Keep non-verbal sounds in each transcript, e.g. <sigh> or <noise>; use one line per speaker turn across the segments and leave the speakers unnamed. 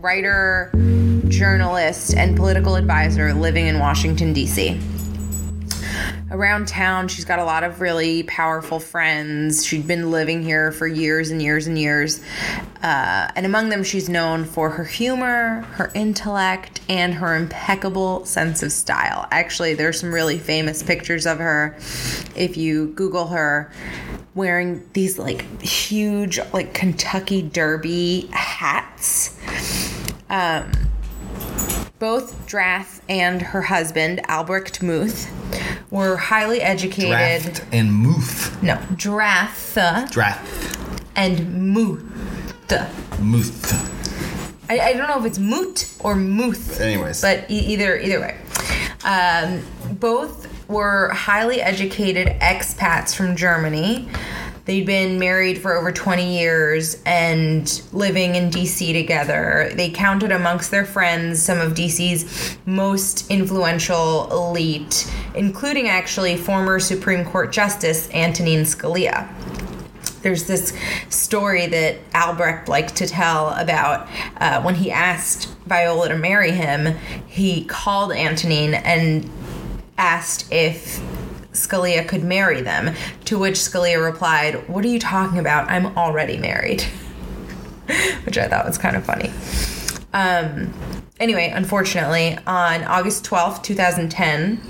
writer, journalist, and political advisor living in Washington, D.C. Around town, she's got a lot of really powerful friends. She'd been living here for years and years and years. Uh, and among them, she's known for her humor, her intellect, and her impeccable sense of style. Actually, there's some really famous pictures of her. If you Google her, wearing these like huge like Kentucky Derby hats. Um, both Drath and her husband Albrecht Muth were highly educated.
Draft and Muth.
No, Drath
Draft.
and Muth.
Muth.
I, I don't know if it's Moot or Muth.
Anyways.
but e- either either way, um, both were highly educated expats from Germany. They'd been married for over 20 years and living in DC together. They counted amongst their friends some of DC's most influential elite, including actually former Supreme Court Justice Antonin Scalia there's this story that Albrecht liked to tell about uh, when he asked Viola to marry him. He called Antonin and asked if Scalia could marry them, to which Scalia replied, What are you talking about? I'm already married. <laughs> which I thought was kind of funny. Um, anyway, unfortunately, on August 12th, 2010,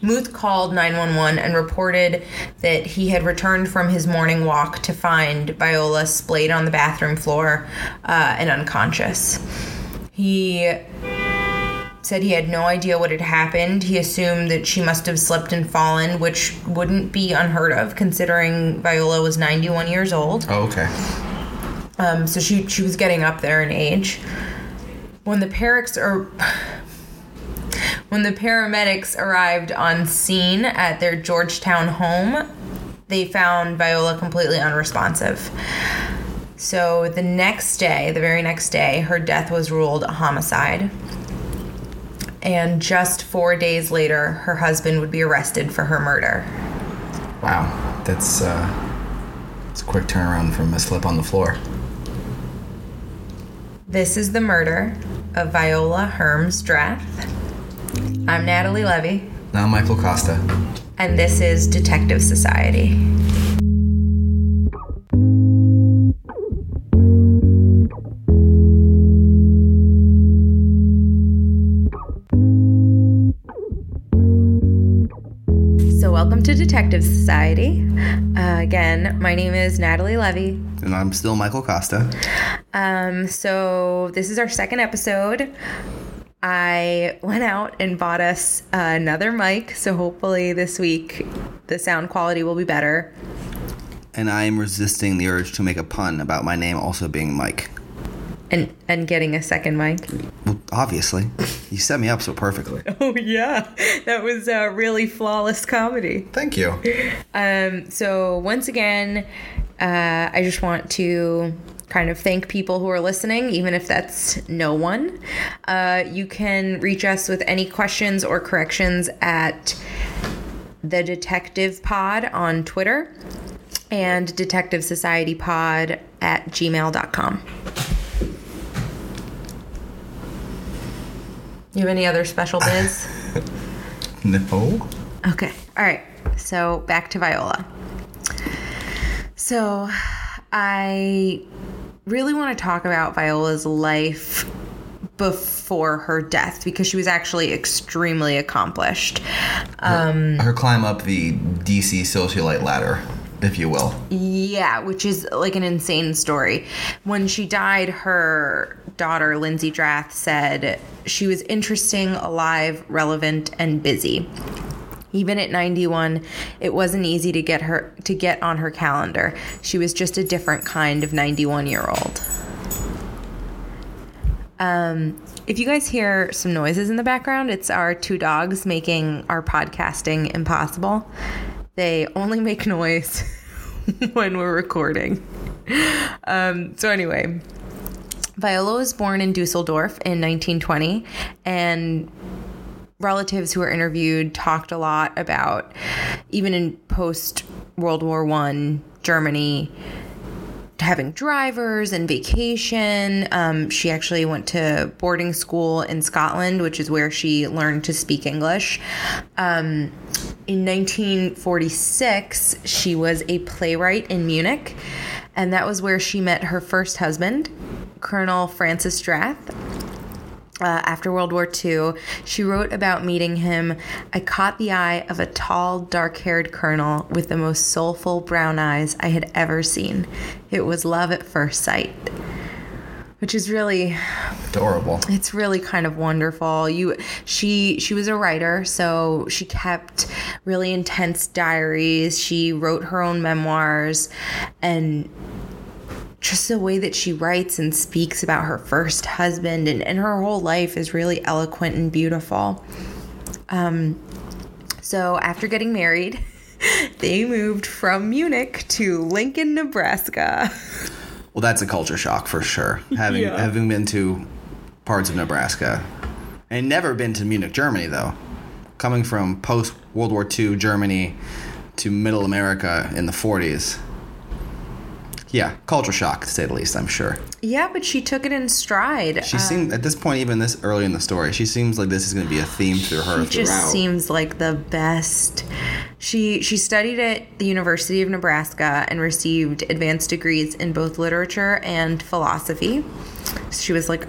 Muth called 911 and reported that he had returned from his morning walk to find Viola splayed on the bathroom floor uh, and unconscious. He said he had no idea what had happened. He assumed that she must have slipped and fallen, which wouldn't be unheard of considering Viola was 91 years old.
Oh, okay.
Um, so she she was getting up there in age. When the paramedics or <sighs> when the paramedics arrived on scene at their Georgetown home, they found Viola completely unresponsive. So the next day, the very next day, her death was ruled a homicide. And just four days later, her husband would be arrested for her murder.
Wow. That's uh it's a quick turnaround from a slip on the floor.
This is the murder of Viola Herms Drath. I'm Natalie Levy,
Now I'm Michael Costa.
and this is Detective Society. Detective Society. Uh, again, my name is Natalie Levy,
And I'm still Michael Costa.
Um, so this is our second episode. I went out and bought us another mic, so hopefully this week the sound quality will be better.
And I am resisting the urge to make a pun about my name also being Mike.
And and getting a second mic.
Well, obviously. You set me up so perfectly. <laughs>
Oh yeah, that was a really flawless comedy.
Thank you.
Um, so once again, uh, I just want to kind of thank people who are listening, even if that's no one. Uh, you can reach us with any questions or corrections at the Detective Pod on Twitter and Detective Society Pod at gmail.com. You have any other special biz? <laughs>
No.
Okay. All right. So back to Viola. So I really want to talk about Viola's life before her death because she was actually extremely accomplished. Um,
Her climb up the DC socialite ladder, if you will.
yeah, which is like an insane story. When she died, her daughter, Lindsay Drath, said she was interesting, alive, relevant, and busy. Even at 91, it wasn't easy to get her to get on her calendar. She was just a different kind of 91 year old. Um, if you guys hear some noises in the background, it's our two dogs making our podcasting impossible. They only make noise <laughs> when we're recording. Um, so, anyway, Viola was born in Dusseldorf in 1920, and relatives who were interviewed talked a lot about, even in post World War One Germany, having drivers and vacation. Um, she actually went to boarding school in Scotland, which is where she learned to speak English. Um, in 1946, she was a playwright in Munich, and that was where she met her first husband, Colonel Francis Drath. Uh, after World War II, she wrote about meeting him. I caught the eye of a tall, dark haired colonel with the most soulful brown eyes I had ever seen. It was love at first sight. Which is really
Adorable.
it's really kind of wonderful. You she she was a writer, so she kept really intense diaries. She wrote her own memoirs and just the way that she writes and speaks about her first husband and, and her whole life is really eloquent and beautiful. Um, so after getting married, <laughs> they moved from Munich to Lincoln, Nebraska.
Well, that's a culture shock for sure. Having
Yeah.
having been to parts of Nebraska, and never been to Munich, Germany, though. Coming from post World War II Germany to Middle America in the 40s. Yeah, culture shock to say the least. I'm sure.
Yeah, but she took it in stride.
She
Uh,
seemed at this point, even this early in the story, she seems like this is going to be a theme through her
She just seems like the best. She she studied at the University of Nebraska and received advanced degrees in both literature and philosophy. She was like,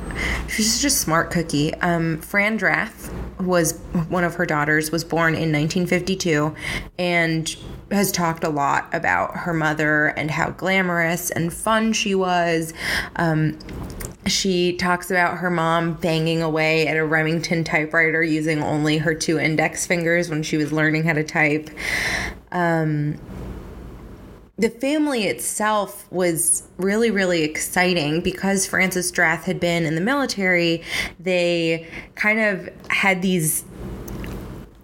she's just a smart cookie. Um, Fran Drath was one of her daughters. Was born in 1952, and has talked a lot about her mother and how glamorous and fun she was. Um, she talks about her mom banging away at a Remington typewriter using only her two index fingers when she was learning how to type. Um, the family itself was really, really exciting because Francis Drath had been in the military. They kind of had these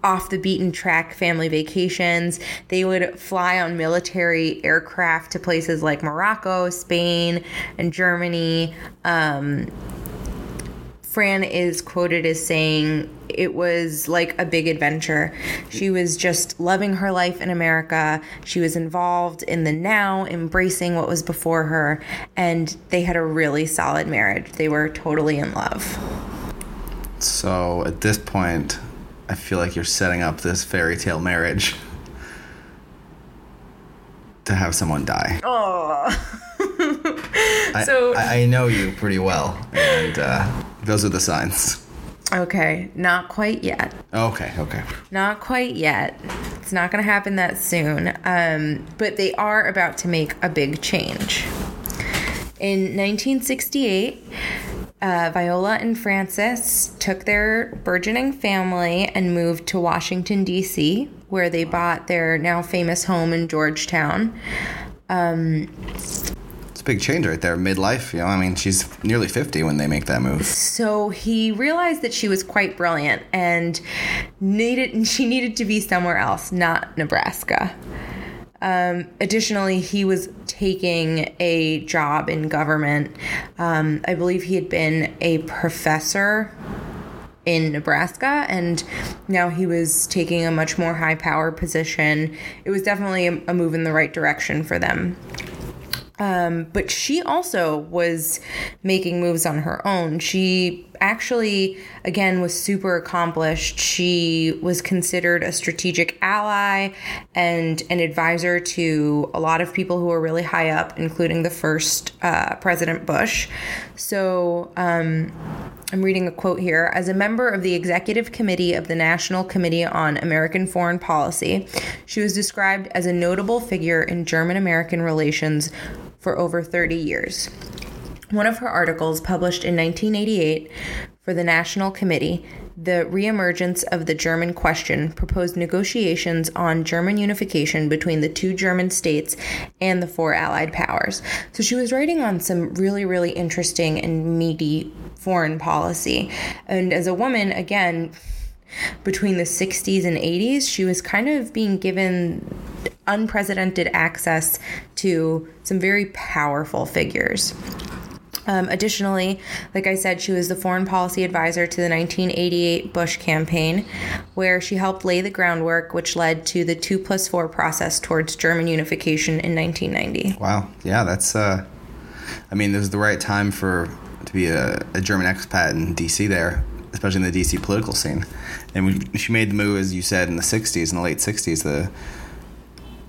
off the beaten track family vacations. They would fly on military aircraft to places like Morocco, Spain, and Germany. Um, Fran is quoted as saying it was like a big adventure. She was just loving her life in America. She was involved in the now, embracing what was before her, and they had a really solid marriage. They were totally in love.
So at this point, I feel like you're setting up this fairy tale marriage to have someone die.
Oh. <laughs>
I,
So-
I, I know you pretty well, and uh, those are the signs.
Okay, not quite yet.
Okay, okay.
Not quite yet. It's not going to happen that soon. Um, but they are about to make a big change. In 1968, uh, Viola and Francis took their burgeoning family and moved to Washington, D.C., where they bought their now famous home in Georgetown.
It's a big change right there, midlife. You know, I mean, she's nearly 50 when they make that move.
So he realized that she was quite brilliant and needed <laughs> she needed to be somewhere else, not Nebraska. Um, additionally, he was taking a job in government. Um, I believe he had been a professor in Nebraska, and now he was taking a much more high power position. It was definitely a, a move in the right direction for them. Um, but she also was making moves on her own. She actually, again, was super accomplished. She was considered a strategic ally and an advisor to a lot of people who were really high up, including the first uh, President Bush. So, um, I'm reading a quote here. As a member of the executive committee of the National Committee on American Foreign Policy, she was described as a notable figure in German American relations for over 30 years. One of her articles, published in 1988 for the National Committee, The Reemergence of the German Question, proposed negotiations on German unification between the two German states and the four Allied powers. So she was writing on some really, really interesting and meaty foreign policy. And as a woman, again, between the 60s and 80s, she was kind of being given unprecedented access to some very powerful figures. Um, additionally, like I said, she was the foreign policy advisor to the 1988 Bush campaign, where she helped lay the groundwork which led to the 2 plus 4 process towards German unification in 1990.
Wow. Yeah, that's uh, I mean, this is the right time for to be a, a German expat in D.C. there, especially in the D.C. political scene. And when she made the move, as you said, in the '60s, in the late '60s, the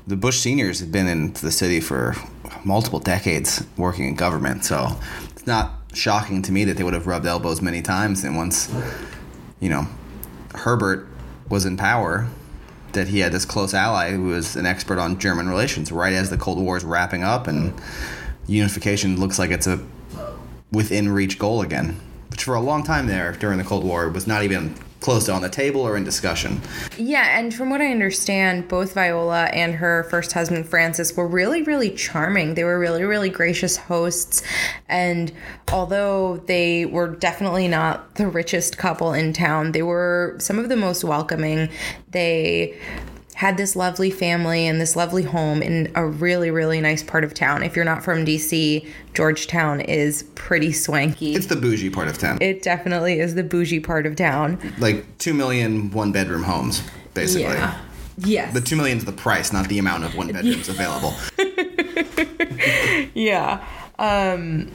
the Bush seniors had been in the city for multiple decades working in government. So it's not shocking to me that they would have rubbed elbows many times. And once, you know, Herbert was in power, that he had this close ally who was an expert on German relations right as the Cold War is wrapping up and unification looks like it's a within reach goal again. Which for a long time there during the Cold War was not even close to on the table or in discussion.
Yeah, and from what I understand, both Viola and her first husband Francis were really, really charming. They were really, really gracious hosts. And although they were definitely not the richest couple in town, they were some of the most welcoming. They had this lovely family and this lovely home in a really, really nice part of town. If you're not from DC, Georgetown is pretty swanky.
It's the bougie part of town.
It definitely is the bougie part of town.
Like two million one bedroom homes, basically.
Yeah. Yes.
The two million is the price, not the amount of one bedrooms <laughs> available.
yeah. Um,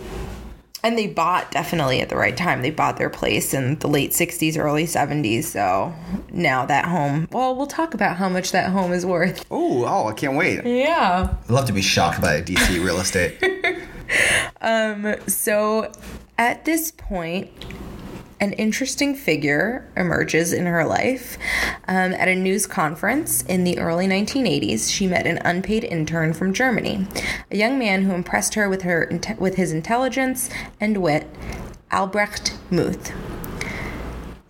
and they bought definitely at the right time. They bought their place in the late 60s, early 70s. So now that home, well, we'll talk about how much that home is worth. <laughs>
Oh, oh, I can't wait.
Yeah.
I'd love to be shocked by DC real estate. <laughs>
um, so at this point, an interesting figure emerges in her life. Um, at a news conference in the early 1980s, she met an unpaid intern from Germany, a young man who impressed her with her with his intelligence and wit, Albrecht Muth.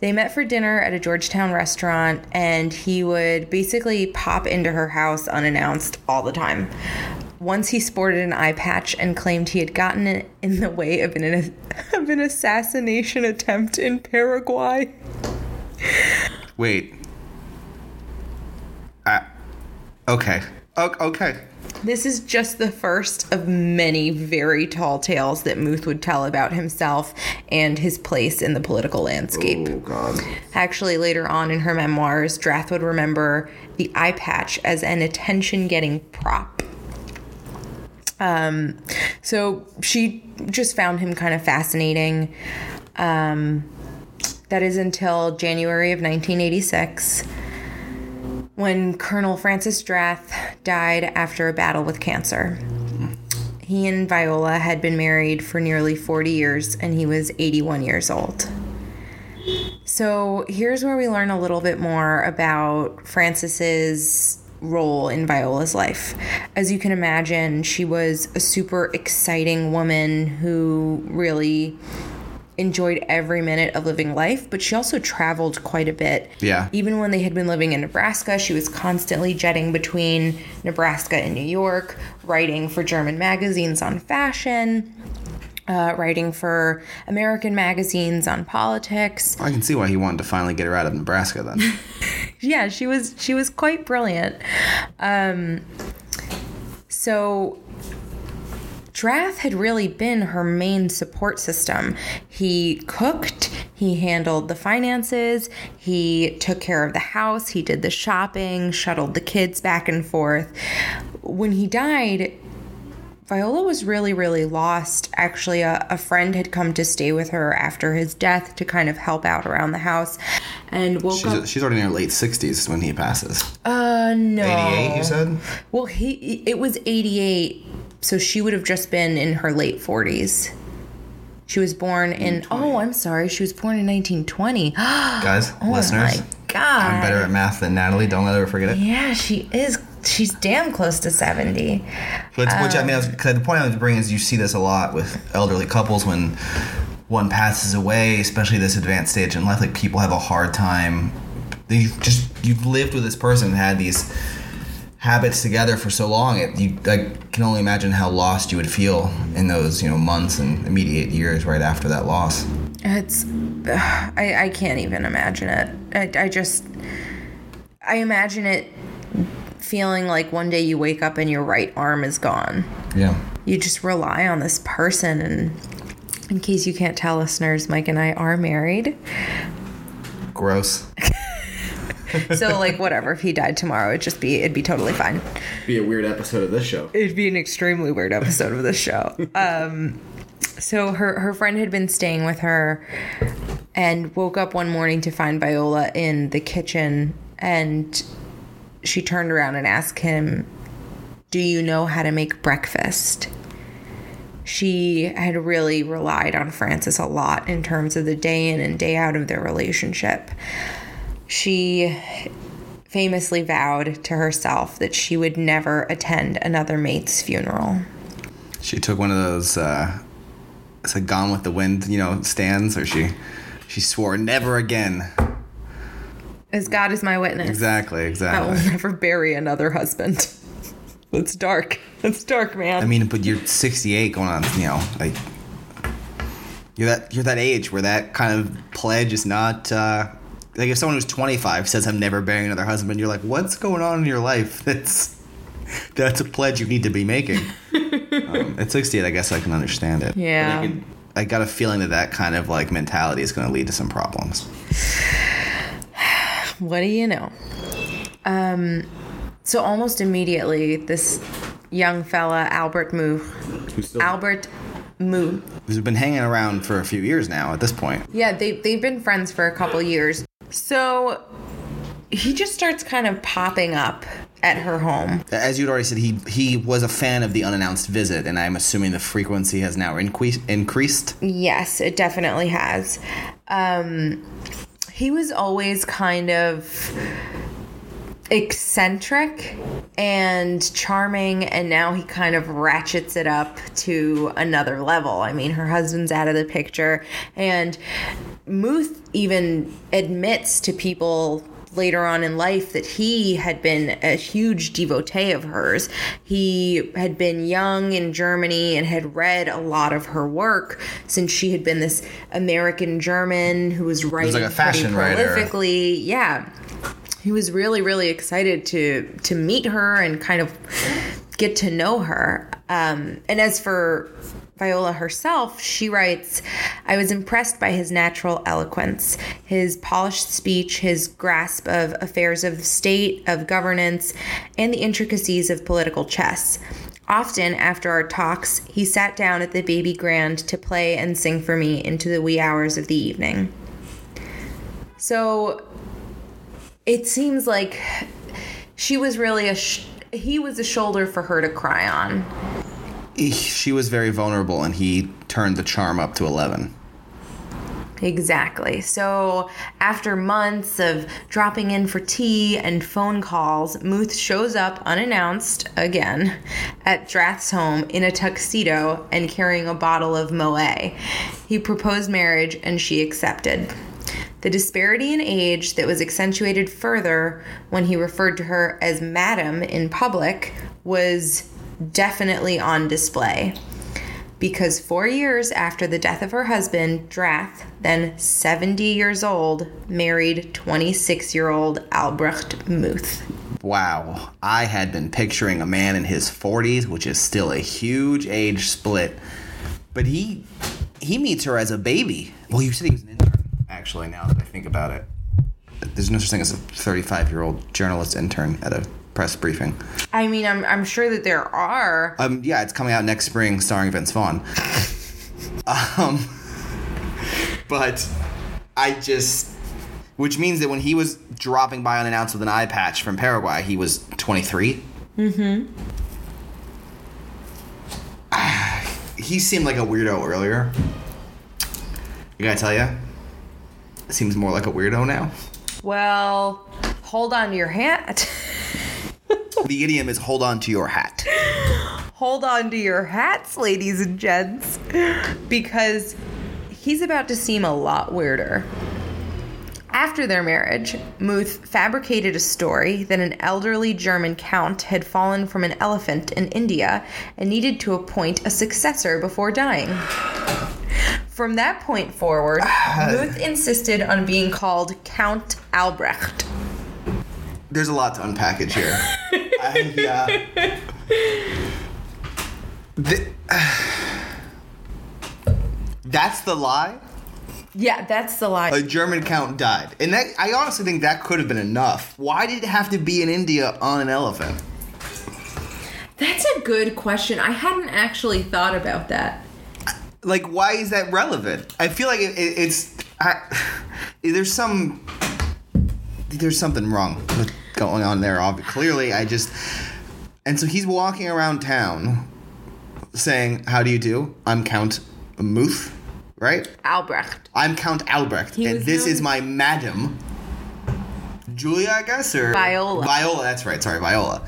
They met for dinner at a Georgetown restaurant, and he would basically pop into her house unannounced all the time. Once he sported an eye patch and claimed he had gotten it in the way of an, of an assassination attempt in Paraguay.
Wait. Uh, okay. O- okay.
This is just the first of many very tall tales that Muth would tell about himself and his place in the political landscape.
Oh, God.
Actually, later on in her memoirs, Drath would remember the eye patch as an attention getting prop. Um, so she just found him kind of fascinating. Um, that is until January of 1986 when Colonel Francis Drath died after a battle with cancer. He and Viola had been married for nearly 40 years and he was 81 years old. So here's where we learn a little bit more about Francis's role in Viola's life. As you can imagine, she was a super exciting woman who really enjoyed every minute of living life, but she also traveled quite a bit.
Yeah.
Even when they had been living in Nebraska, she was constantly jetting between Nebraska and New York, writing for German magazines on fashion. Uh, writing for American magazines on politics.
I can see why he wanted to finally get her out of Nebraska then. <laughs>
yeah, she was she was quite brilliant. Um, so Drath had really been her main support system. He cooked, he handled the finances, he took care of the house, he did the shopping, shuttled the kids back and forth. When he died, Viola was really, really lost. Actually, a, a, friend had come to stay with her after his death to kind of help out around the house, and woke
she's,
up.
She's already in her late sixties when he passes.
Uh, no.
Eighty-eight, you said.
Well, he it was eighty-eight, so she would have just been in her late forties. She was born in. Oh, I'm sorry. She was born in 1920. <gasps>
Guys, listeners.
oh
listeners,
my god!
I'm better at math than Natalie. Don't let her forget it.
Yeah, she is. She's damn close to 70.
Which, which I mean, cause the point I was bringing is you see this a lot with elderly couples when one passes away, especially this advanced stage in life. Like people have a hard time. They just you've lived with this person and had these habits together for so long. It, you I can only imagine how lost you would feel in those you know months and immediate years right after that loss.
It's I, I can't even imagine it. I, I just I imagine it feeling like one day you wake up and your right arm is gone.
Yeah.
You just rely on this person and in case you can't tell listeners, Mike and I are married.
Gross. <laughs>
So like whatever, if he died tomorrow, it'd just be it'd be totally fine.
Be a weird episode of this show.
It'd be an extremely weird episode of this show. <laughs> Um, so her her friend had been staying with her, and woke up one morning to find Viola in the kitchen, and she turned around and asked him, "Do you know how to make breakfast?" She had really relied on Francis a lot in terms of the day in and day out of their relationship. She famously vowed to herself that she would never attend another mate's funeral.
She took one of those, uh, it's like Gone with the Wind, you know, stands, or she, she swore never again.
As God is my witness,
Exactly, exactly.
I will never bury another husband. <laughs> It's dark. It's dark, man.
I mean, but you're 68 going on, you know, like you're that you're that age where that kind of pledge is not uh like if someone who's 25 says I'm never burying another husband, you're like, what's going on in your life? <laughs> That's that's a pledge you need to be making. <laughs> um, at 68, I guess I can understand it. But I
Yeah.
can- I got a feeling that that kind of like mentality is going to lead to some problems. <sighs>
what do you know? Um, so almost immediately, this young fella, Albert Moo, Albert Moo,
Who's been hanging around for a few years now at this point.
Yeah, they they've been friends for a couple years. So he just starts kind of popping up at her home.
As you'd already said, he he was a fan of the unannounced visit, and I'm assuming the frequency has now increased. Increased.
Yes, it definitely has. Um, he was always kind of eccentric and charming, and now he kind of ratchets it up to another level. I mean, her husband's out of the picture, and Muth even admits to people later on in life that he had been a huge devotee of hers. He had been young in Germany and had read a lot of her work since she had been this American German who was writing
like a fashion
pretty
writer.
prolifically. Yeah. He was really, really excited to to meet her and kind of get to know her. Um, and as for Viola herself, she writes, I was impressed by his natural eloquence, his polished speech, his grasp of affairs of state, of governance, and the intricacies of political chess. Often, after our talks, he sat down at the baby grand to play and sing for me into the wee hours of the evening. So it seems like she was really a sh- he was a shoulder for her to cry on.
He- She was very vulnerable, and he turned the charm up to eleven.
Exactly. So, after months of dropping in for tea and phone calls, Muth shows up unannounced again at Drath's home in a tuxedo and carrying a bottle of Moet. He proposed marriage and she accepted. The disparity in age that was accentuated further when he referred to her as Madam in public was definitely on display because four years after the death of her husband, Drath, then 70 years old, married 26 year old Albrecht Muth.
Wow, I had been picturing a man in his 40s, which is still a huge age split. But he he meets her as a baby. Well, you said he was an intern. Actually, now that I think about it, there's no such thing as a 35 year old journalist intern at a press briefing.
I mean, I'm, I'm sure that there are.
Um, yeah, it's coming out next spring, starring Vince Vaughn. <laughs> um, but I just, which means that when he was dropping by unannounced with an eye patch from Paraguay, he was 23. Mm-hmm. <sighs> he seemed like a weirdo earlier. You gotta tell you, seems more like a weirdo now.
Well, hold on to your hat. <laughs>
The idiom is "hold on to your hat."
hold on to your hats, ladies and gents, because he's about to seem a lot weirder. After their marriage, Muth fabricated a story that an elderly German count had fallen from an elephant in India and needed to appoint a successor before dying. From that point forward, <sighs> Muth insisted on being called Count Albrecht.
There's a lot to unpackage here. <laughs> I, uh, the- <sighs> that's the lie.
Yeah, that's the lie.
A German count died. And that I honestly think that could have been enough. Why did it have to be in India on an elephant?
That's a good question. I hadn't actually thought about that.
Like, why is that relevant? I feel like it, it, it's. I, <sighs> there's some. There's something wrong with going on there, clearly. I just. And so he's walking around town saying, How do you do? I'm Count Muth, right?
Albrecht.
I'm Count Albrecht,
He
and
was
this
known-
is my madam. Julia, I guess, or
Viola.
Viola, that's right. Sorry, Viola.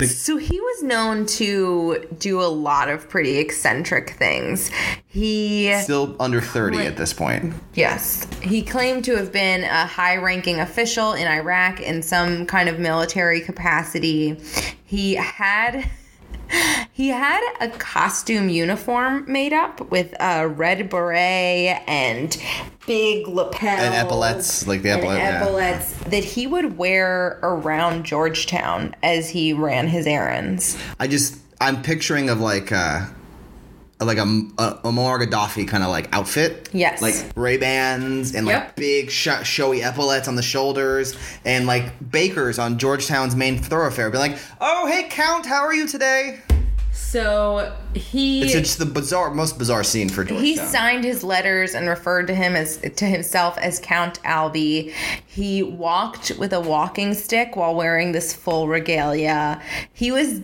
So he was known to do a lot of pretty eccentric things. He
Still under thirty at this point.
Yes. He claimed to have been a high ranking official in Iraq in some kind of military capacity. He had. <laughs> He had a costume uniform made up with a red beret and big lapels
And epaulets, like the
and
epaulet, yeah.
epaulets that he would wear around Georgetown as he ran his errands.
I just I'm picturing of like uh like a, a, a Muammar Gaddafi kind of like outfit.
Yes.
Like Ray Bans and like
Yep.
big sh- showy epaulets on the shoulders and like bakers on Georgetown's main thoroughfare. Be like, oh hey Count, how are you today?
So he
It's just the bizarre, most bizarre scene for Georgetown.
He signed his letters and referred to him as to himself as Count Albie. He walked with a walking stick while wearing this full regalia. He was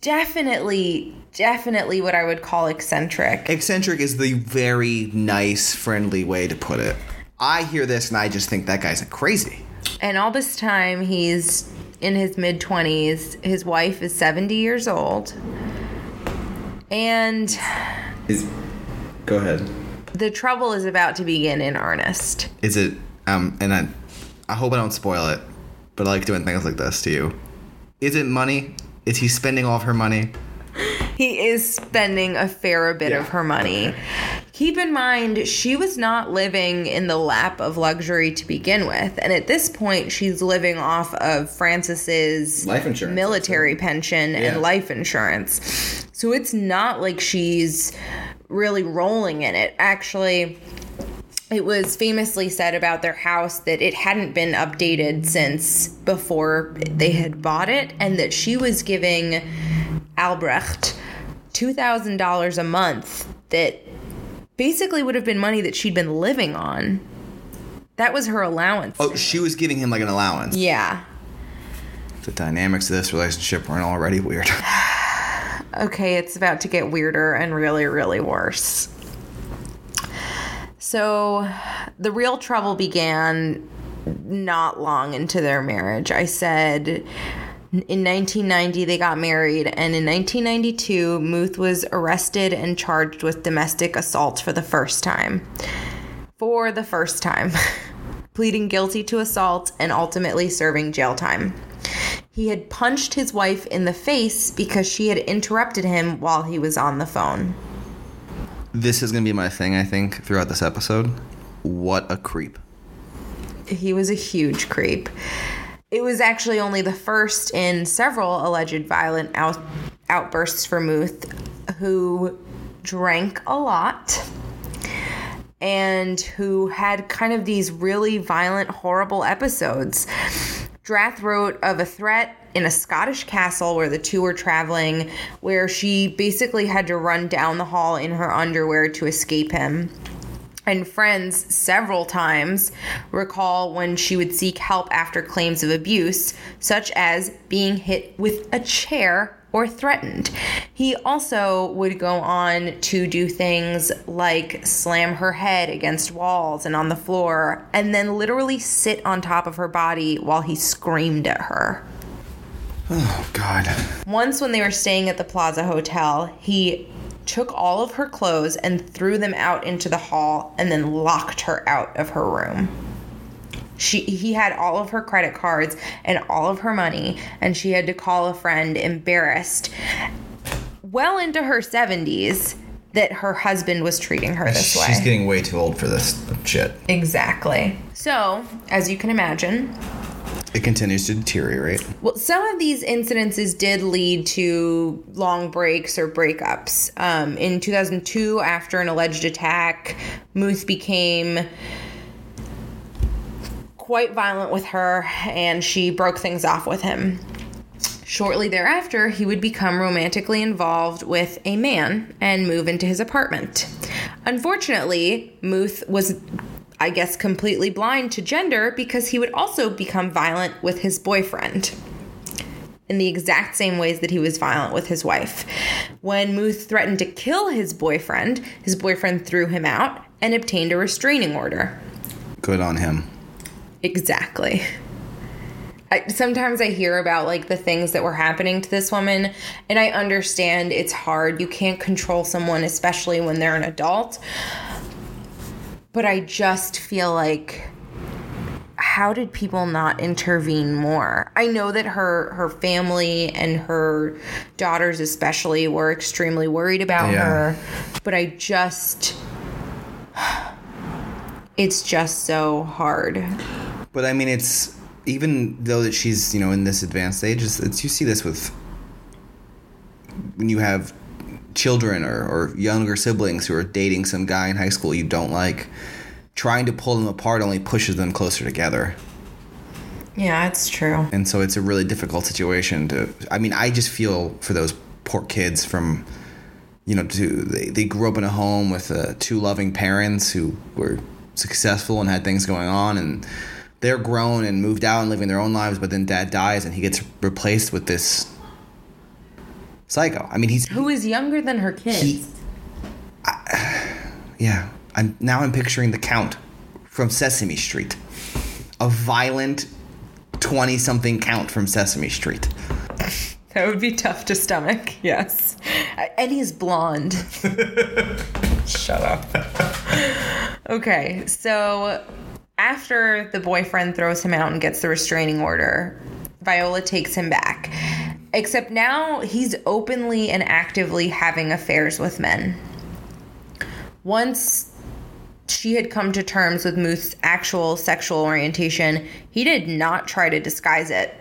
definitely definitely what I would call eccentric.
Eccentric is the very nice, friendly way to put it. I hear this and I just think that guy's crazy.
And all this time he's in his mid 20s. His wife is 70 years old. And
Is go ahead.
the trouble is about to begin in earnest.
Is it um and I I hope I don't spoil it, but I like doing things like this to you. Is it money? Is he spending all of her money?
He is spending a fair bit of her money. Keep in mind, she was not living in the lap of luxury to begin with. And at this point, she's living off of Francis's
Life insurance,
military pension
Yeah.
and life insurance. So it's not like she's really rolling in it. Actually, it was famously said about their house that it hadn't been updated since before they had bought it, and that she was giving Albrecht $2,000 a month that basically would have been money that she'd been living on. That was her allowance.
Oh, she was giving him like an allowance.
Yeah.
The dynamics of this relationship weren't already weird. <sighs>
Okay, it's about to get weirder and really, really worse. So, the real trouble began not long into their marriage. I said in 1990 they got married, and in 1992, Muth was arrested and charged with domestic assault for the first time. For the first time. <laughs> Pleading guilty to assault and ultimately serving jail time. He had punched his wife in the face because she had interrupted him while he was on the phone.
this is gonna be my thing, I think, throughout this episode. What a creep.
He was a huge creep. It was actually only the first in several alleged violent out- outbursts for Muth, who drank a lot and who had kind of these really violent, horrible episodes. Drath wrote of a threat in a Scottish castle where the two were traveling, where she basically had to run down the hall in her underwear to escape him. And friends several times recall when she would seek help after claims of abuse, such as being hit with a chair or threatened. He also would go on to do things like slam her head against walls and on the floor, and then literally sit on top of her body while he screamed at her.
Oh God.
Once, when they were staying at the Plaza Hotel, he took all of her clothes and threw them out into the hall and then locked her out of her room. She, he had all of her credit cards and all of her money, and she had to call a friend embarrassed, well into her 70s, that her husband was treating her this way.
She's getting way too old for this shit.
Exactly. So, as you can imagine,
It continues to deteriorate.
Well, some of these incidences did lead to long breaks or breakups. Um, in 2002, after an alleged attack, Muth became quite violent with her and she broke things off with him. Shortly thereafter, he would become romantically involved with a man and move into his apartment. Unfortunately, Muth was, I guess, completely blind to gender because he would also become violent with his boyfriend in the exact same ways that he was violent with his wife. When Muth threatened to kill his boyfriend, his boyfriend threw him out and obtained a restraining order.
Good on him.
Exactly. I, sometimes I hear about like the things that were happening to this woman, and I understand it's hard. You can't control someone, especially when they're an adult. But I just feel like how did people not intervene more? I know that her her family and her daughters especially were extremely worried about
Yeah.
her, but I just it's just so hard.
But I mean, it's even though that she's you know in this advanced age, it's, it's you see this with when you have children or, or younger siblings who are dating some guy in high school you don't like. Trying to pull them apart only pushes them closer together,
Yeah, it's true.
and so it's a really difficult situation to. I mean, I just feel for those poor kids from, you know, to they, they grew up in a home with uh, two loving parents who were successful and had things going on, and they're grown and moved out and living their own lives. But then dad dies, and he gets replaced with this psycho. I mean, he's
Who is younger than her kids? <sighs>
He- yeah. I'm now I'm picturing the Count from Sesame Street, a violent twenty-something Count from Sesame Street. <laughs>
that would be tough to stomach. Yes, and he's blonde. <laughs> Shut up. okay, so after the boyfriend throws him out and gets the restraining order, Viola takes him back. Except now he's openly and actively having affairs with men. Once she had come to terms with Muth's actual sexual orientation, he did not try to disguise it.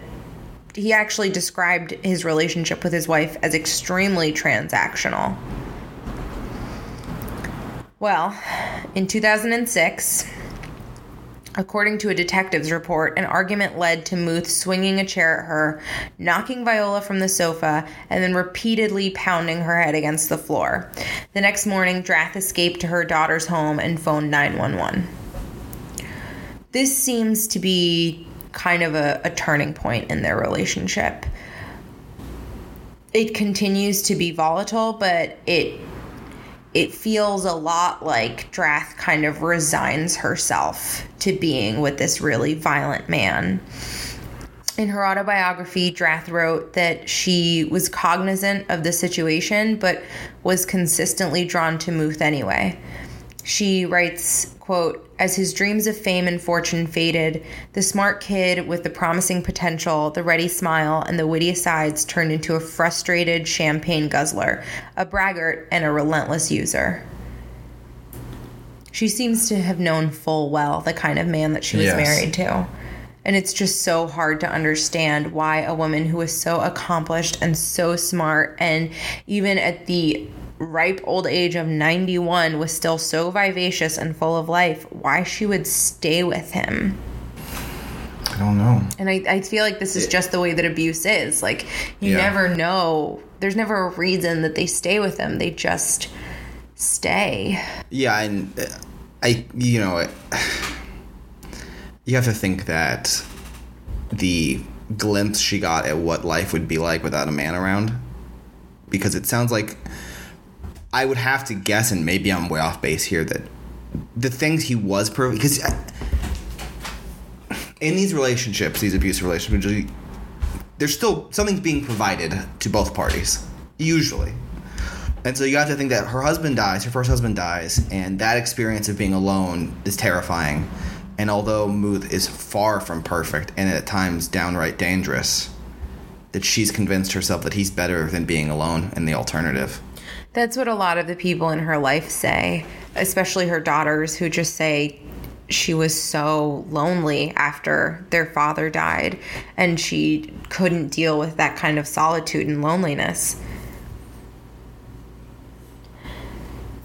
He actually described his relationship with his wife as extremely transactional. Well, in 2006, according to a detective's report, an argument led to Muth swinging a chair at her, knocking Viola from the sofa, and then repeatedly pounding her head against the floor. The next morning, Drath escaped to her daughter's home and phoned 911. This seems to be kind of a, a turning point in their relationship. It continues to be volatile, but it it feels a lot like Drath kind of resigns herself to being with this really violent man. In her autobiography, Drath wrote that she was cognizant of the situation but was consistently drawn to Muth anyway. She writes, quote, as his dreams of fame and fortune faded, the smart kid with the promising potential, the ready smile, and the witty asides turned into a frustrated champagne guzzler, a braggart, and a relentless user. She seems to have known full well the kind of man that she was
Yes.
married to. And it's just so hard to understand why a woman who is so accomplished and so smart, and even at the ripe old age of 91 was still so vivacious and full of life, why she would stay with him.
I don't know.
And I, I feel like this is just the way that abuse is. Like, you
Yeah.
never know. There's never a reason that they stay with him, they just stay.
Yeah, and uh, I, you know, <sighs> you have to think that the glimpse she got at what life would be like without a man around, because it sounds like I would have to guess, and maybe I'm way off base here, that the things he was proving because uh, in these relationships, these abusive relationships, there's still something's being provided to both parties, usually. And so you have to think that her husband dies, her first husband dies, and that experience of being alone is terrifying. And although Muth is far from perfect and at times downright dangerous, that she's convinced herself that he's better than being alone and the alternative.
That's what a lot of the people in her life say, especially her daughters, who just say she was so lonely after their father died and she couldn't deal with that kind of solitude and loneliness.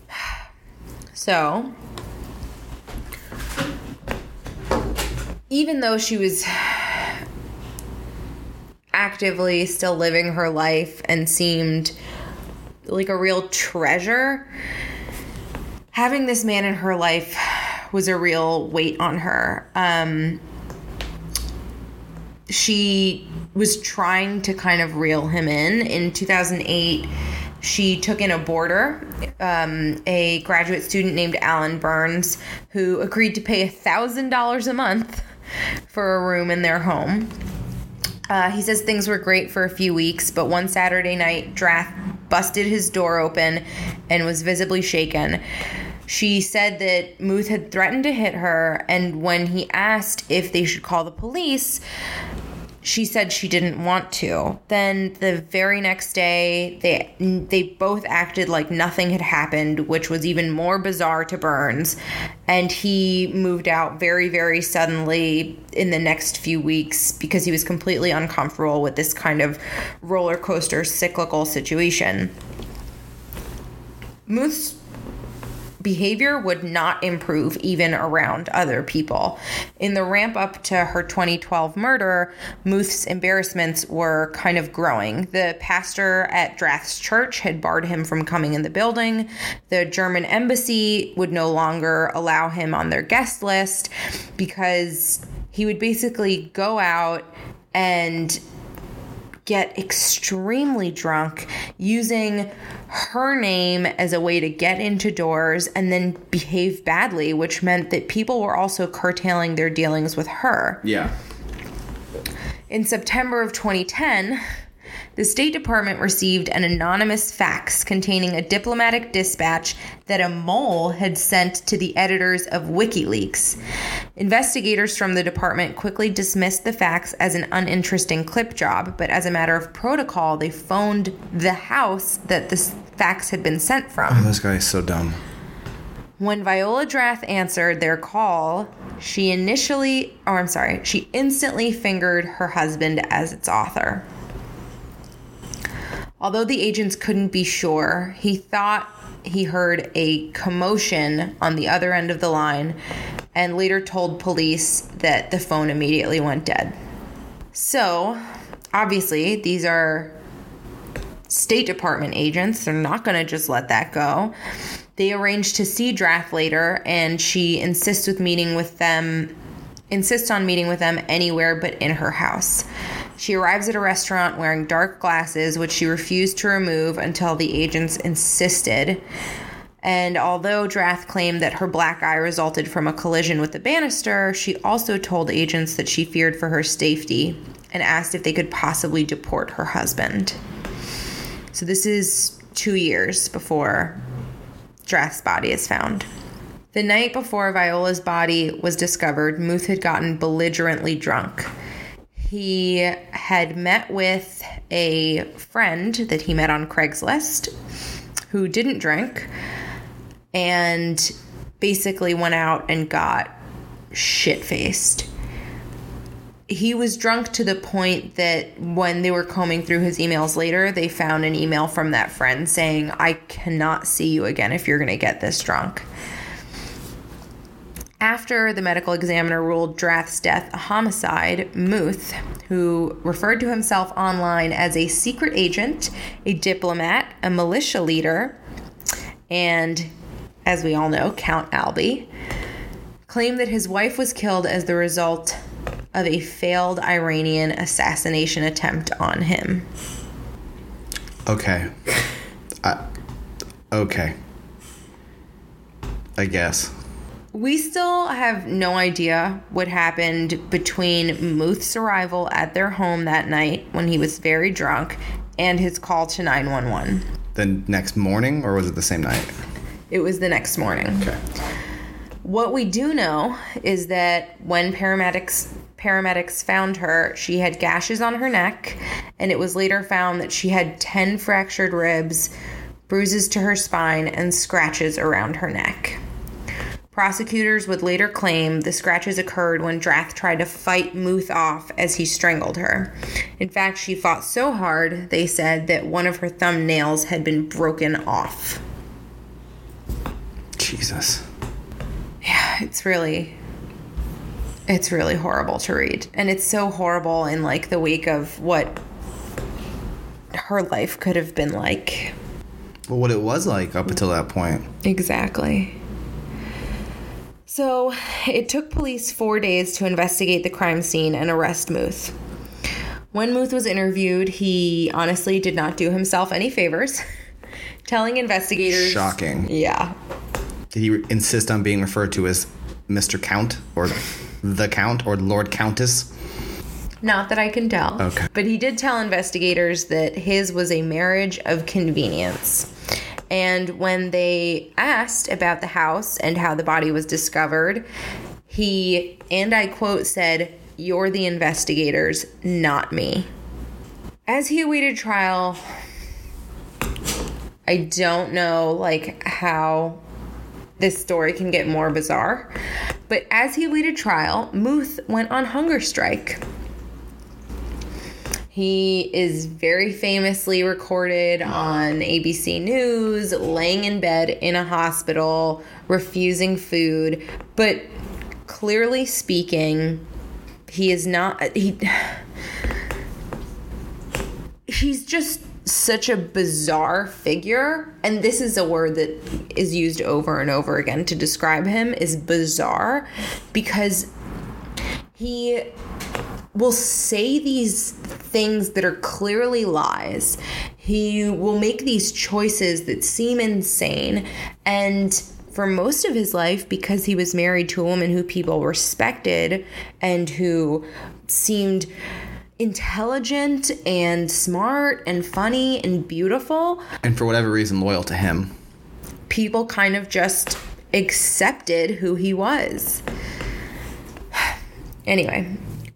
<sighs> So, even though she was <sighs> actively still living her life and seemed like a real treasure, having this man in her life was a real weight on her. Um, she was trying to kind of reel him in. In 2008, she took in a boarder, um, a graduate student named Alan Burns, who agreed to pay $1,000 a month for a room in their home. Uh, he says things were great for a few weeks, but one Saturday night, Drath busted his door open and was visibly shaken. She said that Muth had threatened to hit her, and when he asked if they should call the police, she said she didn't want to. Then the very next day, they they both acted like nothing had happened, which was even more bizarre to Burns. And he moved out very very suddenly in the next few weeks because he was completely uncomfortable with this kind of roller coaster cyclical situation. Muth's behavior would not improve even around other people. In the ramp up to her 2012 murder, Muth's embarrassments were kind of growing. The pastor at Drath's church had barred him from coming in the building. The German embassy would no longer allow him on their guest list because he would basically go out and get extremely drunk using her name as a way to get into doors and then behave badly, which meant that people were also curtailing their dealings with her.
Yeah.
In September of 2010, the State Department received an anonymous fax containing a diplomatic dispatch that a mole had sent to the editors of WikiLeaks. Investigators from the department quickly dismissed the fax as an uninteresting clip job, but as a matter of protocol, they phoned the house that the fax had been sent from.
Oh, this guy is so dumb.
When Viola Drath answered their call, she initially, or I'm sorry, she instantly fingered her husband as its author. Although the agents couldn't be sure, he thought he heard a commotion on the other end of the line and later told police that the phone immediately went dead. So, obviously, these are State Department agents. They're not going to just let that go. They arranged to see Drath later, and she insists with meeting with them, insists on meeting with them anywhere but in her house. She arrives at a restaurant wearing dark glasses, which she refused to remove until the agents insisted. And although Drath claimed that her black eye resulted from a collision with the banister, she also told agents that she feared for her safety and asked if they could possibly deport her husband. So this is two years before Drath's body is found. The night before Viola's body was discovered, Muth had gotten belligerently drunk he had met with a friend that he met on Craigslist who didn't drink and basically went out and got shit faced. He was drunk to the point that when they were combing through his emails later, they found an email from that friend saying, I cannot see you again if you're going to get this drunk. After the medical examiner ruled Drath's death a homicide, Muth, who referred to himself online as a secret agent, a diplomat, a militia leader, and, as we all know, Count Albie, claimed that his wife was killed as the result of a failed Iranian assassination attempt on him.
Okay. I, okay. I guess.
We still have no idea what happened between Muth's arrival at their home that night when he was very drunk and his call to 911.
The next morning, or was it the same night?
It was the next morning.
Okay.
What we do know is that when paramedics paramedics found her, she had gashes on her neck, and it was later found that she had 10 fractured ribs, bruises to her spine, and scratches around her neck. Prosecutors would later claim the scratches occurred when Drath tried to fight Muth off as he strangled her. In fact, she fought so hard, they said, that one of her thumbnails had been broken off.
Jesus.
Yeah, it's really it's really horrible to read. And it's so horrible in like the wake of what her life could have been like.
Well, what it was like up until that point.
Exactly. So it took police four days to investigate the crime scene and arrest Muth. When Muth was interviewed, he honestly did not do himself any favors, <laughs> telling investigators.
Shocking.
Yeah.
Did he insist on being referred to as Mr. Count or the Count or Lord Countess?
Not that I can tell.
Okay.
But he did tell investigators that his was a marriage of convenience. And when they asked about the house and how the body was discovered, he, and I quote, said, You're the investigators, not me. As he awaited trial, I don't know like how this story can get more bizarre. But as he awaited trial, Muth went on hunger strike. He is very famously recorded on ABC News, laying in bed in a hospital, refusing food. But clearly speaking, he is not. He. He's just such a bizarre figure and this is a word that is used over and over again to describe him is bizarre because he will say these things that are clearly lies. He will make these choices that seem insane. And for most of his life, because he was married to a woman who people respected and who seemed intelligent and smart and funny and beautiful,
And for whatever reason, loyal to him.
people kind of just accepted who he was. <sighs> Anyway,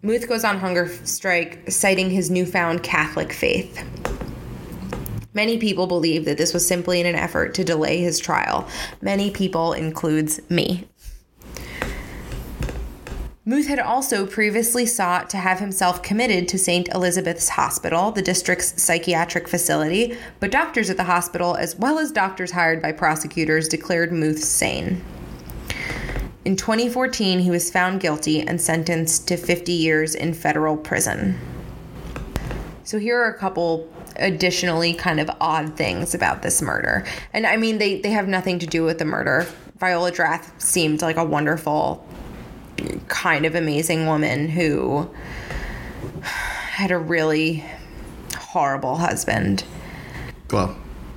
Muth goes on hunger strike, citing his newfound Catholic faith. Many people believe that this was simply in an effort to delay his trial. Many people includes me. Muth had also previously sought to have himself committed to St. Elizabeth's Hospital, the district's psychiatric facility, but doctors at the hospital, as well as doctors hired by prosecutors, declared Muth sane. In 2014, he was found guilty and sentenced to 50 years in federal prison. So here are a couple additionally kind of odd things about this murder. And I mean they they have nothing to do with the murder. Viola Drath seemed like a wonderful kind of amazing woman who had a really horrible husband.
Well,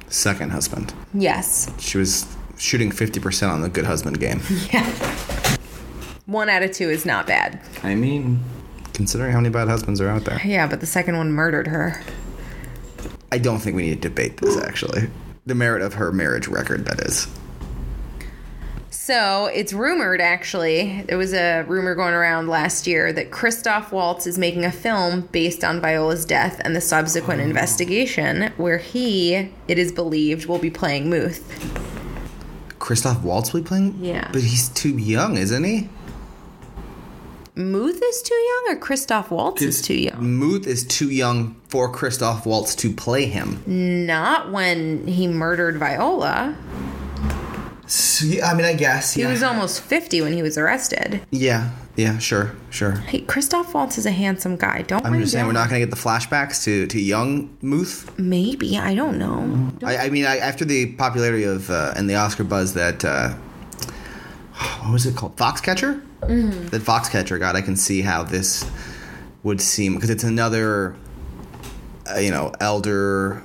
second husband.
Yes.
She was shooting 50% on the good husband game. Yeah. <laughs>
One out of two is not bad.
I mean, considering how many bad husbands are out there,
Yeah, but the second one murdered her.
I don't think we need to debate this actually. The merit of her marriage record, that is.
So it's rumored, actually, there was a rumor going around last year that Christoph Waltz is making a film based on Viola's death and the subsequent oh. investigation, where he, it is believed, will be playing Muth.
Christoph Waltz will be playing?
Yeah.
But he's too young, isn't he?
Muth is too young, or Christoph Waltz is too young?
Muth is too young for Christoph Waltz to play him.
Not when he murdered Viola.
So, yeah, I mean, I guess.
He was almost 50 when he was arrested.
yeah. Yeah. Sure. Sure.
Hey, Christoph Waltz is a handsome guy. Don't
I'm just saying we're not going to get the flashbacks to, to young Muth.
Maybe. I don't know.
I, I mean, I, after the popularity of uh, and the Oscar buzz that uh, what was it called, Foxcatcher? Mm-hmm. That Foxcatcher got, I can see how this would seem because it's another, uh, you know, elder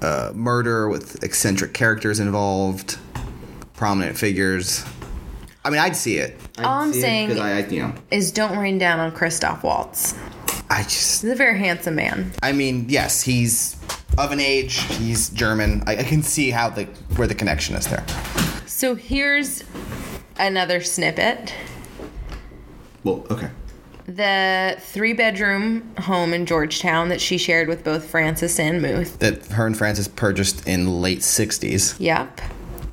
uh, murder with eccentric characters involved, prominent figures. I mean, I'd see it. I'd
All I'm
see it
saying-
'cause I, I, you know,
Is don't rain down on Christoph Waltz.
I just,
He's a very handsome man.
I mean, yes, he's of an age. He's German. I, I can see how the where the connection is there.
So here's another snippet.
Well, okay.
The three bedroom home in Georgetown that she shared with both Francis and Muth.
that her and Francis purchased in late 60s.
Yep.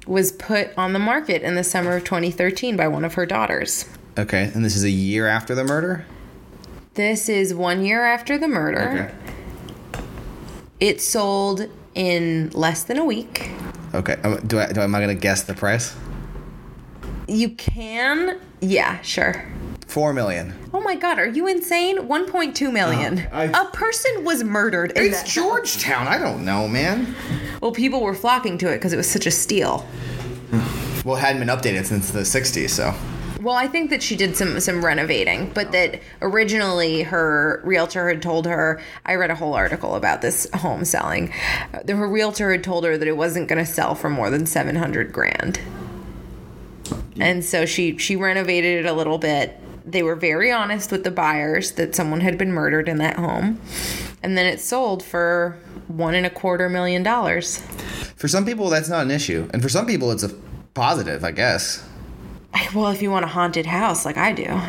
Was put on the market in the summer of 2013 by one of her daughters.
Okay, and this is a year after the murder.
This is one year after the murder. Okay. It sold in less than a week.
Okay. Um, Do I? Do I, am I gonna guess the price?
You can, yeah, sure.
Four million.
Oh my god, are you insane? 1.2 million.
I-
a person was murdered in
It's. Georgetown. I don't know, man.
Well, people were flocking to it because it was such a steal.
Well, it hadn't been updated since the '60s, so.
Well, I think that she did some some renovating, but that originally her realtor had told her. I read a whole article about this home selling. Uh, Her realtor had told her that it wasn't going to sell for more than seven hundred grand, and so she she renovated it a little bit. They were very honest with the buyers that someone had been murdered in that home, and then it sold for one and a quarter million dollars.
For some people, that's not an issue, and for some people, it's a positive, I guess.
Well, if you want a haunted house like I do.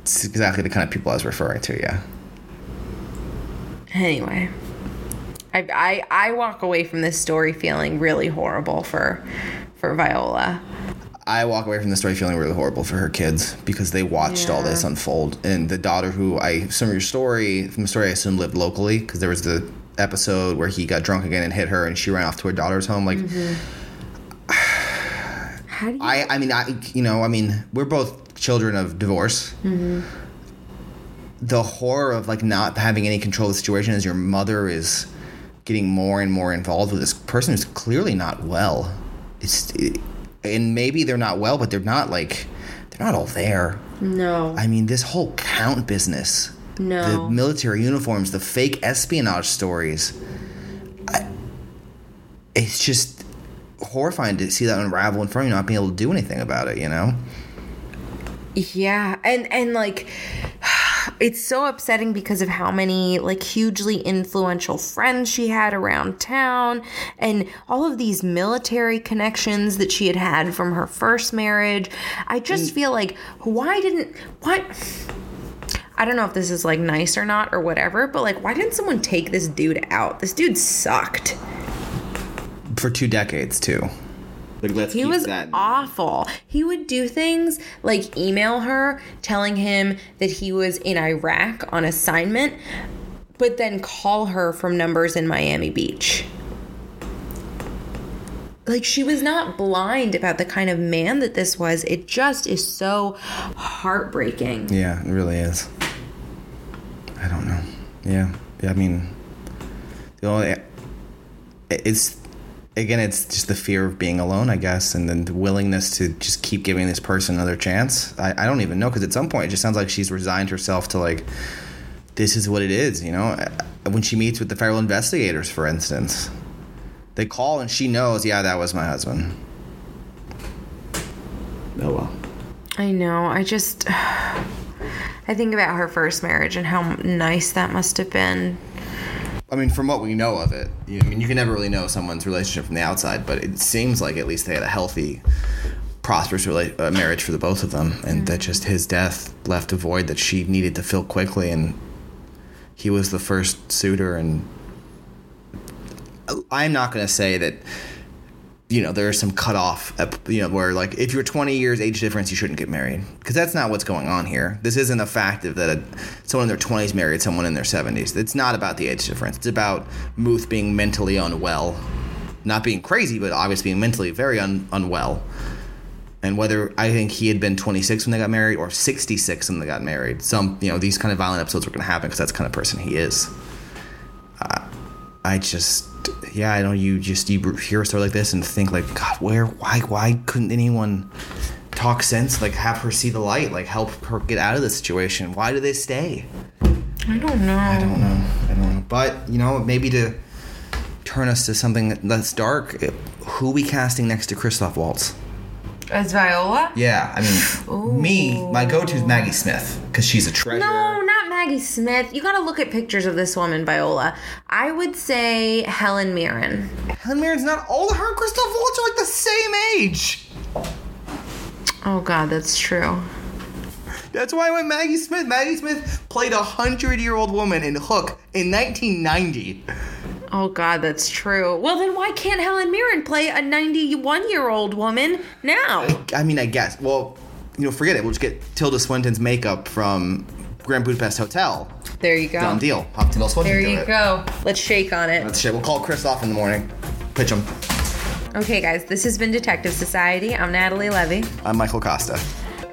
It's exactly the kind of people I was referring to. Yeah.
Anyway, I, I I walk away from this story feeling really horrible for for Viola.
I walk away from the story feeling really horrible for her kids because they watched all this unfold. And the daughter, who I some of your story from the story, I assume lived locally because there was the episode where he got drunk again and hit her, and she ran off to her daughter's home. Like mm-hmm. <sighs>
How do you?
I, I mean, I, you know, I mean, we're both children of divorce. Mm-hmm. The horror of like not having any control of the situation as your mother is getting more and more involved with this person who's clearly not well. It's, and maybe they're not well, but they're not like they're not all there.
no,
I mean, this whole count business,
No.
the military uniforms, the fake espionage stories. I, it's just horrifying to see that unravel in front of you, not being able to do anything about it. You know.
Yeah, and and like it's so upsetting because of how many like hugely influential friends she had around town and all of these military connections that she had had from her first marriage. I just mm. feel like why didn't what I don't know if this is like nice or not or whatever, but like why didn't someone take this dude out? This dude sucked.
for two decades too. Like let's
He was awful. He would do things like email her telling him that he was in Iraq on assignment, but then call her from numbers in Miami Beach. Like she was not blind about the kind of man that this was. It just is so heartbreaking.
Yeah, it really is. I don't know. Yeah, yeah. I mean, the only it's again, it's just the fear of being alone, I guess, and then the willingness to just keep giving this person another chance. I, I don't even know because at some point it just sounds like she's resigned herself to like this is what it is. You know, uh, when she meets with the federal investigators, for instance, they call and she knows, yeah, that was my husband. Oh well.
I know. I just <sighs> I think about her first marriage and how nice that must have been.
I mean, from what we know of it, you, I mean, you can never really know someone's relationship from the outside, but it seems like at least they had a healthy, prosperous rela- uh, marriage for the both of them, and that just his death left a void that she needed to fill quickly, and he was the first suitor. And I'm not going to say that, you know, there is some cutoff, you know, where like if you're 20 years age difference, you shouldn't get married, because that's not what's going on here. This isn't a fact of that a, someone in their 20s married someone in their 70s. It's not about the age difference. It's about Muth being mentally unwell, not being crazy, but obviously being mentally very un, unwell. And whether I think he had been 26 when they got married or 66 when they got married, some you know these kind of violent episodes were going to happen because that's kind of person he is. Uh, I just yeah, I know you just you hear a story like this and think like God, where why why couldn't anyone talk sense like have her see the light like help her get out of the situation? Why do they stay?
I don't know.
I don't know. I don't know. But you know maybe to turn us to something that's dark. Who we casting next to Christoph Waltz?
As Viola?
Yeah, I mean, me, my go-to is Maggie Smith because she's a treasure.
No, Maggie Smith. You gotta look at pictures of this woman, Viola. I would say Helen Mirren.
Helen Mirren's not old. Her and Christoph Waltz are like the same age.
Oh god, that's true.
That's why I went Maggie Smith. Maggie Smith played a hundred-year-old woman in Hook in 1990.
Oh God, that's true. Well, then why can't Helen Mirren play a 91 year old woman now?
I mean, I guess. Well, you know, forget it. We'll just get Tilda Swinton's makeup from Grand Budapest Hotel.
There you go.
Done deal. Have Tilda Swinton
There you
it.
go. Let's shake on it.
That's shit. We'll call Christoph in the morning. Pitch him.
Okay, guys, this has been Detective Society. I'm Natalie Levy.
I'm Michael Costa.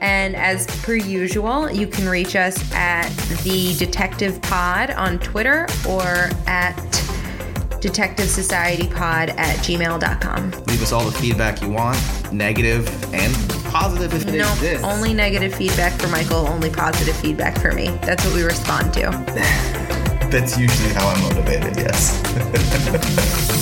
And as per usual, you can reach us at the Detective Pod on Twitter or at Detective Society Pod at gmail.com.
Leave us all the feedback you want, negative and positive if it exists.
Only negative feedback for Michael, only positive feedback for me. That's what we respond to. <laughs>
That's usually how I'm motivated, yes. <laughs>